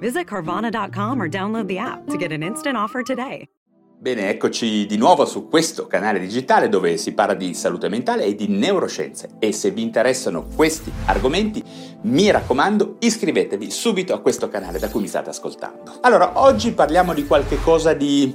Visit Carvana.com or download the app to get an instant offer today. Bene, eccoci di nuovo su questo canale digitale dove si parla di salute mentale e di neuroscienze e se vi interessano questi argomenti mi raccomando iscrivetevi subito a questo canale da cui mi state ascoltando. Allora, oggi parliamo di qualche cosa di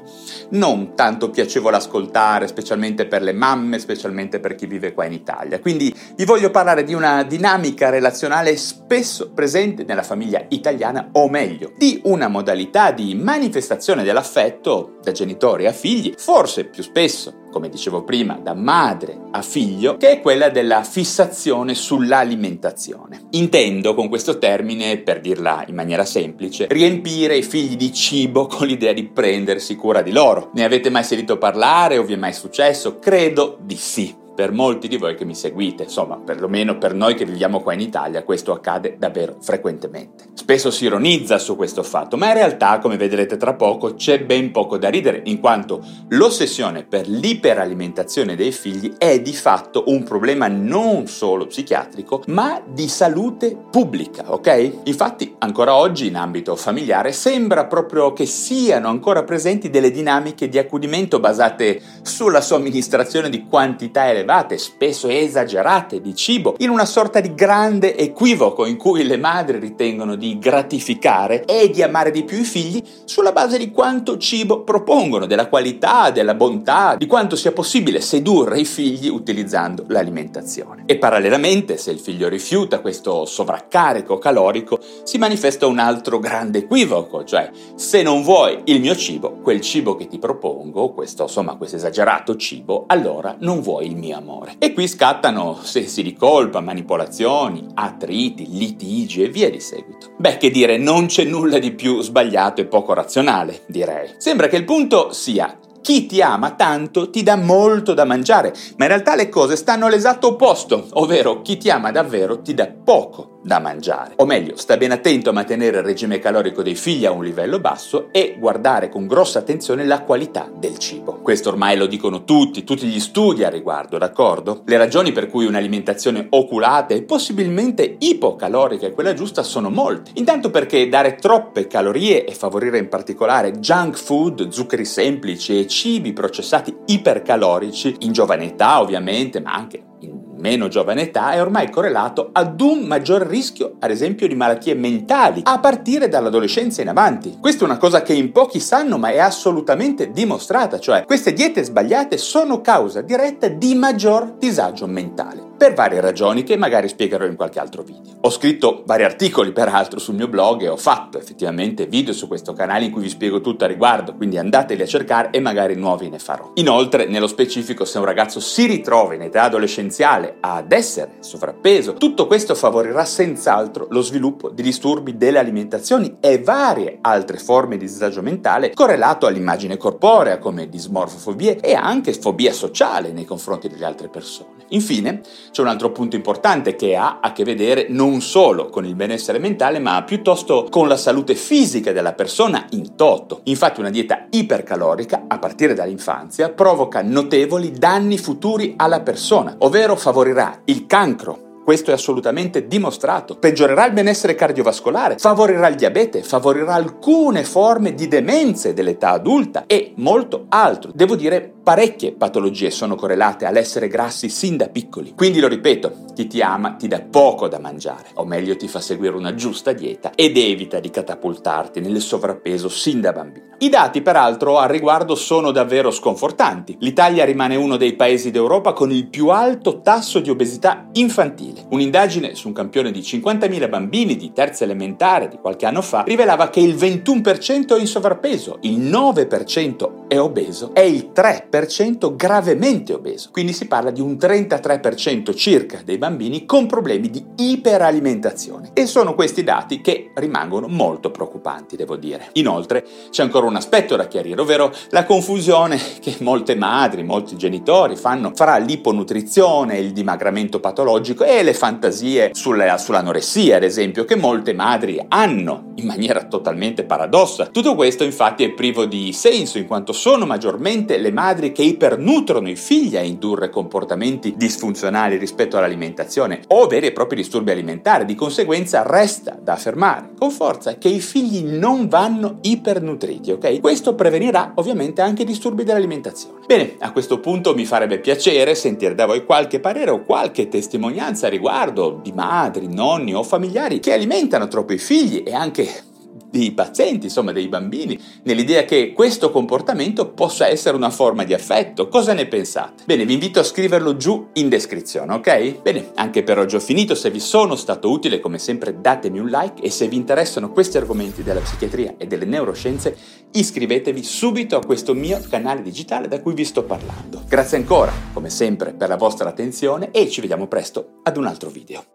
non tanto piacevole ascoltare, specialmente per le mamme, specialmente per chi vive qua in Italia. Quindi vi voglio parlare di una dinamica relazionale spesso presente nella famiglia italiana, o meglio, di una modalità di manifestazione dell'affetto da genitori a figli, forse più spesso come dicevo prima, da madre a figlio, che è quella della fissazione sull'alimentazione. Intendo con questo termine, per dirla in maniera semplice, riempire i figli di cibo con l'idea di prendersi cura di loro. Ne avete mai sentito parlare o vi è mai successo? Credo di sì per molti di voi che mi seguite, insomma, perlomeno per noi che viviamo qua in Italia, questo accade davvero frequentemente. Spesso si ironizza su questo fatto, ma in realtà, come vedrete tra poco, c'è ben poco da ridere, in quanto l'ossessione per l'iperalimentazione dei figli è di fatto un problema non solo psichiatrico, ma di salute pubblica, ok? Infatti, ancora oggi in ambito familiare sembra proprio che siano ancora presenti delle dinamiche di accudimento basate sulla somministrazione di quantità elevate elevate, spesso esagerate, di cibo, in una sorta di grande equivoco in cui le madri ritengono di gratificare e di amare di più i figli sulla base di quanto cibo propongono, della qualità, della bontà, di quanto sia possibile sedurre i figli utilizzando l'alimentazione. E parallelamente, se il figlio rifiuta questo sovraccarico calorico, si manifesta un altro grande equivoco, cioè se non vuoi il mio cibo, quel cibo che ti propongo, questo insomma questo esagerato cibo, allora non vuoi il mio amore. E qui scattano sensi di colpa, manipolazioni, attriti, litigi e via di seguito. Beh, che dire, non c'è nulla di più sbagliato e poco razionale, direi. Sembra che il punto sia chi ti ama tanto ti dà molto da mangiare, ma in realtà le cose stanno all'esatto opposto, ovvero chi ti ama davvero ti dà poco da mangiare. O meglio, sta ben attento a mantenere il regime calorico dei figli a un livello basso e guardare con grossa attenzione la qualità del cibo. Questo ormai lo dicono tutti, tutti gli studi a riguardo, d'accordo? Le ragioni per cui un'alimentazione oculata e possibilmente ipocalorica è quella giusta sono molte. Intanto perché dare troppe calorie e favorire in particolare junk food, zuccheri semplici e cibi processati ipercalorici, in giovane età ovviamente, ma anche in meno giovane età è ormai correlato ad un maggior rischio, ad esempio, di malattie mentali, a partire dall'adolescenza in avanti. Questa è una cosa che in pochi sanno, ma è assolutamente dimostrata, cioè queste diete sbagliate sono causa diretta di maggior disagio mentale per varie ragioni che magari spiegherò in qualche altro video. Ho scritto vari articoli peraltro sul mio blog e ho fatto effettivamente video su questo canale in cui vi spiego tutto a riguardo, quindi andateli a cercare e magari nuovi ne farò. Inoltre, nello specifico, se un ragazzo si ritrova in età adolescenziale ad essere sovrappeso, tutto questo favorirà senz'altro lo sviluppo di disturbi delle alimentazioni e varie altre forme di disagio mentale correlato all'immagine corporea come dismorfofobie e anche fobia sociale nei confronti delle altre persone. Infine, c'è un altro punto importante che ha a che vedere non solo con il benessere mentale, ma piuttosto con la salute fisica della persona in toto. Infatti una dieta ipercalorica, a partire dall'infanzia, provoca notevoli danni futuri alla persona, ovvero favorirà il cancro, questo è assolutamente dimostrato. Peggiorerà il benessere cardiovascolare, favorirà il diabete, favorirà alcune forme di demenze dell'età adulta e molto altro. Devo dire, parecchie patologie sono correlate all'essere grassi sin da piccoli. Quindi lo ripeto, chi ti ama ti dà poco da mangiare, o meglio ti fa seguire una giusta dieta ed evita di catapultarti nel sovrappeso sin da bambino. I dati peraltro al riguardo sono davvero sconfortanti. L'Italia rimane uno dei paesi d'Europa con il più alto tasso di obesità infantile figlie. Un'indagine su un campione di 50.000 bambini di terza elementare di qualche anno fa rivelava che il 21% è in sovrappeso, il 9% è obeso e il 3% gravemente obeso. Quindi si parla di un 33% circa dei bambini con problemi di iperalimentazione. E sono questi dati che rimangono molto preoccupanti, devo dire. Inoltre c'è ancora un aspetto da chiarire, ovvero la confusione che molte madri, molti genitori fanno fra l'iponutrizione, il dimagramento patologico e le fantasie sulla, sull'anoressia, ad esempio, che molte madri hanno in maniera totalmente paradossa. Tutto questo infatti è privo di senso in quanto sono maggiormente le madri che ipernutrono i figli a indurre comportamenti disfunzionali rispetto all'alimentazione o veri e propri disturbi alimentari. Di conseguenza resta da affermare con forza che i figli non vanno ipernutriti, ok? Questo prevenirà ovviamente anche disturbi dell'alimentazione. Bene, a questo punto mi farebbe piacere sentire da voi qualche parere o qualche testimonianza riguardo di madri, nonni o familiari che alimentano troppo i figli e anche dei pazienti, insomma dei bambini, nell'idea che questo comportamento possa essere una forma di affetto. Cosa ne pensate? Bene, vi invito a scriverlo giù in descrizione, ok? Bene, anche per oggi ho finito, se vi sono stato utile come sempre datemi un like e se vi interessano questi argomenti della psichiatria e delle neuroscienze iscrivetevi subito a questo mio canale digitale da cui vi sto parlando. Grazie ancora, come sempre, per la vostra attenzione e ci vediamo presto ad un altro video.